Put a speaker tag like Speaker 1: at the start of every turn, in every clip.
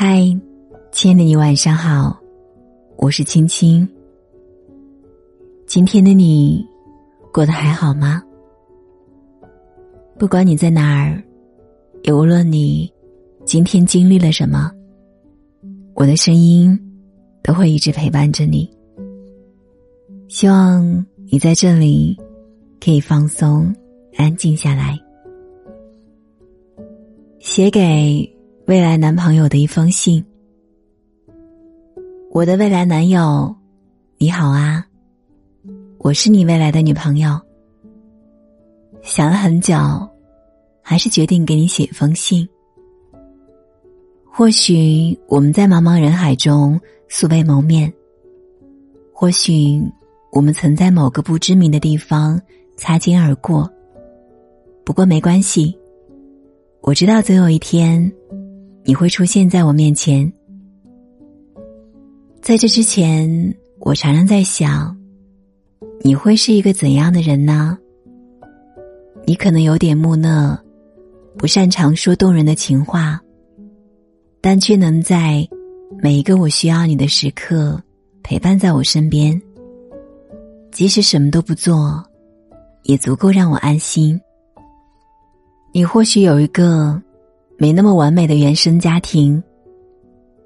Speaker 1: 嗨，亲爱的你，晚上好，我是青青。今天的你过得还好吗？不管你在哪儿，也无论你今天经历了什么，我的声音都会一直陪伴着你。希望你在这里可以放松、安静下来。写给未来男朋友的一封信。我的未来男友，你好啊，我是你未来的女朋友。想了很久，还是决定给你写一封信。或许我们在茫茫人海中素未谋面，或许我们曾在某个不知名的地方擦肩而过。不过没关系。我知道总有一天，你会出现在我面前。在这之前，我常常在想，你会是一个怎样的人呢？你可能有点木讷，不擅长说动人的情话，但却能在每一个我需要你的时刻陪伴在我身边。即使什么都不做，也足够让我安心。你或许有一个没那么完美的原生家庭，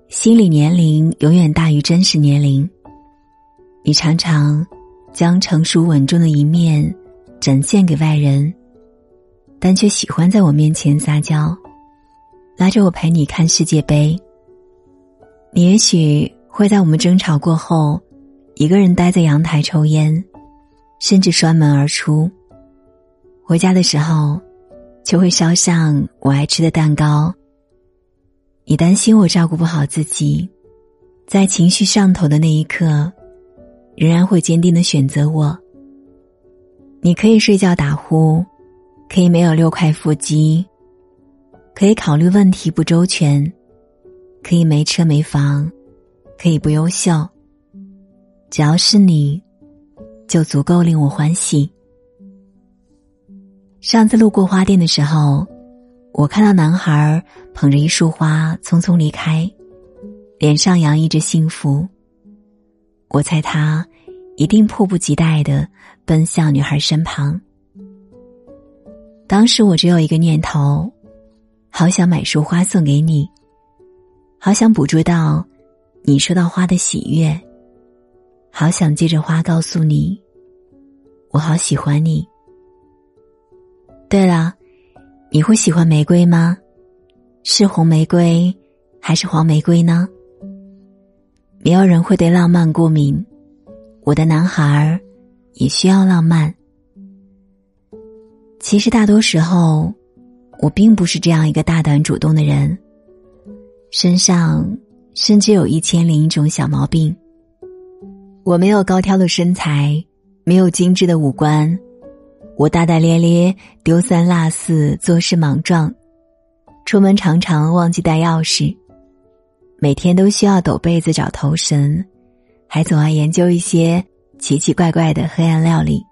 Speaker 1: 心理年龄永远大于真实年龄。你常常将成熟稳重的一面展现给外人，但却喜欢在我面前撒娇，拉着我陪你看世界杯。你也许会在我们争吵过后，一个人待在阳台抽烟，甚至摔门而出。回家的时候。就会烧上我爱吃的蛋糕。你担心我照顾不好自己，在情绪上头的那一刻，仍然会坚定的选择我。你可以睡觉打呼，可以没有六块腹肌，可以考虑问题不周全，可以没车没房，可以不优秀。只要是你，就足够令我欢喜。上次路过花店的时候，我看到男孩捧着一束花匆匆离开，脸上洋溢着幸福。我猜他一定迫不及待的奔向女孩身旁。当时我只有一个念头，好想买束花送给你，好想捕捉到你收到花的喜悦，好想借着花告诉你，我好喜欢你。对了，你会喜欢玫瑰吗？是红玫瑰还是黄玫瑰呢？没有人会对浪漫过敏，我的男孩儿也需要浪漫。其实大多时候，我并不是这样一个大胆主动的人，身上甚至有一千零一种小毛病。我没有高挑的身材，没有精致的五官。我大大咧咧，丢三落四，做事莽撞，出门常常忘记带钥匙，每天都需要抖被子找头绳，还总爱研究一些奇奇怪怪的黑暗料理。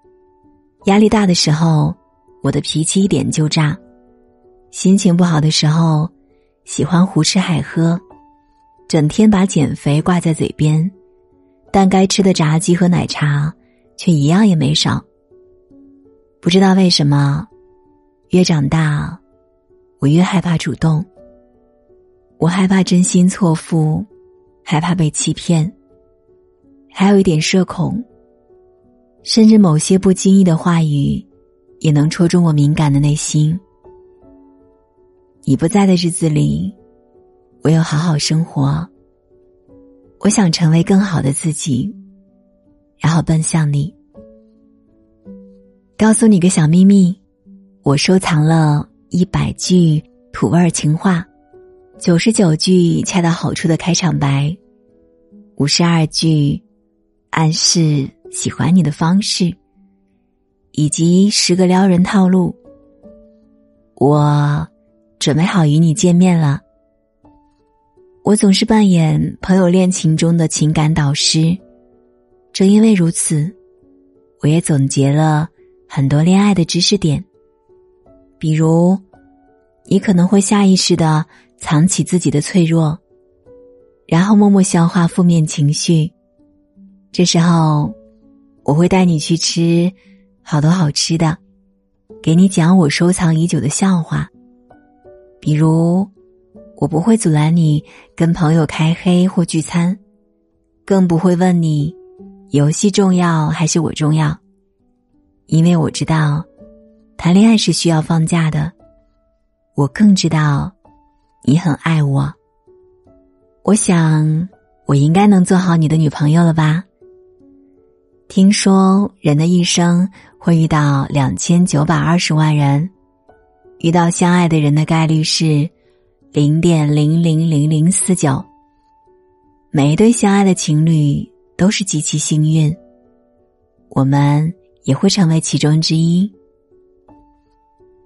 Speaker 1: 压力大的时候，我的脾气一点就炸；心情不好的时候，喜欢胡吃海喝，整天把减肥挂在嘴边，但该吃的炸鸡和奶茶却一样也没少。不知道为什么，越长大，我越害怕主动。我害怕真心错付，害怕被欺骗，还有一点社恐。甚至某些不经意的话语，也能戳中我敏感的内心。你不在的日子里，我有好好生活。我想成为更好的自己，然后奔向你。告诉你个小秘密，我收藏了一百句土味情话，九十九句恰到好处的开场白，五十二句暗示喜欢你的方式，以及十个撩人套路。我准备好与你见面了。我总是扮演朋友恋情中的情感导师，正因为如此，我也总结了。很多恋爱的知识点，比如，你可能会下意识的藏起自己的脆弱，然后默默消化负面情绪。这时候，我会带你去吃好多好吃的，给你讲我收藏已久的笑话。比如，我不会阻拦你跟朋友开黑或聚餐，更不会问你游戏重要还是我重要，因为我知道，谈恋爱是需要放假的。我更知道，你很爱我。我想，我应该能做好你的女朋友了吧？听说人的一生会遇到两千九百二十万人，遇到相爱的人的概率是零点零零零零四九。每一对相爱的情侣都是极其幸运，我们也会成为其中之一。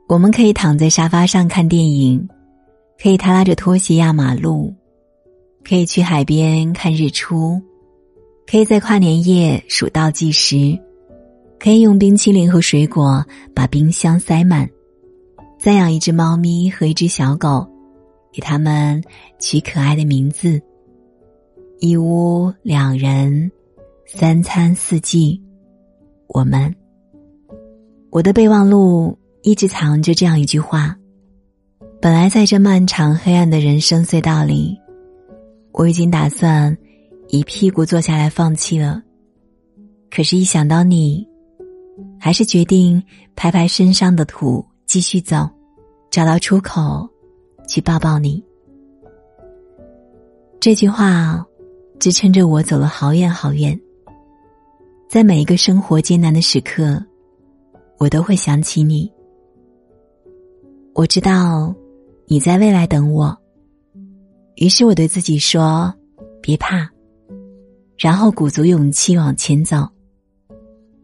Speaker 1: 我们可以躺在沙发上看电影，可以他拉着拖鞋压马路，可以去海边看日出，可以在跨年夜数倒计时，可以用冰淇淋和水果把冰箱塞满，再养一只猫咪和一只小狗，给它们取可爱的名字。一屋两人，三餐四季，我们，我的备忘录。一直藏着这样一句话：本来在这漫长黑暗的人生隧道里，我已经打算一屁股坐下来放弃了。可是，一想到你，还是决定拍拍身上的土，继续走，找到出口，去抱抱你。这句话支撑着我走了好远好远。在每一个生活艰难的时刻，我都会想起你。我知道你在未来等我，于是我对自己说：“别怕。”然后鼓足勇气往前走。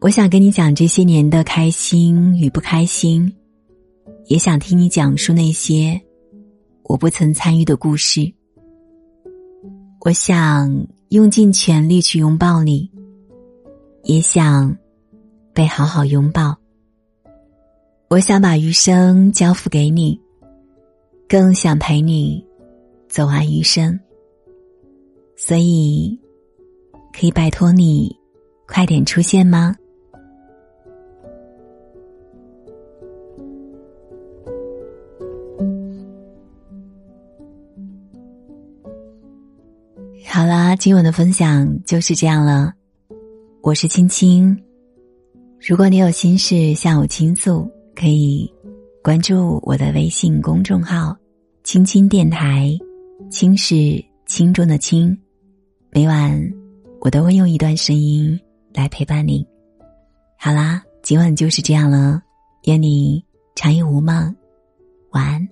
Speaker 1: 我想跟你讲这些年的开心与不开心，也想听你讲述那些我不曾参与的故事。我想用尽全力去拥抱你，也想被好好拥抱。我想把余生交付给你，更想陪你走完余生。所以，可以拜托你快点出现吗？好啦，今晚的分享就是这样了。我是青青，如果你有心事向我倾诉。可以关注我的微信公众号“青青电台”，青是轻重的轻。每晚我都会用一段声音来陪伴你。好啦，今晚就是这样了，愿你长夜无梦，晚安。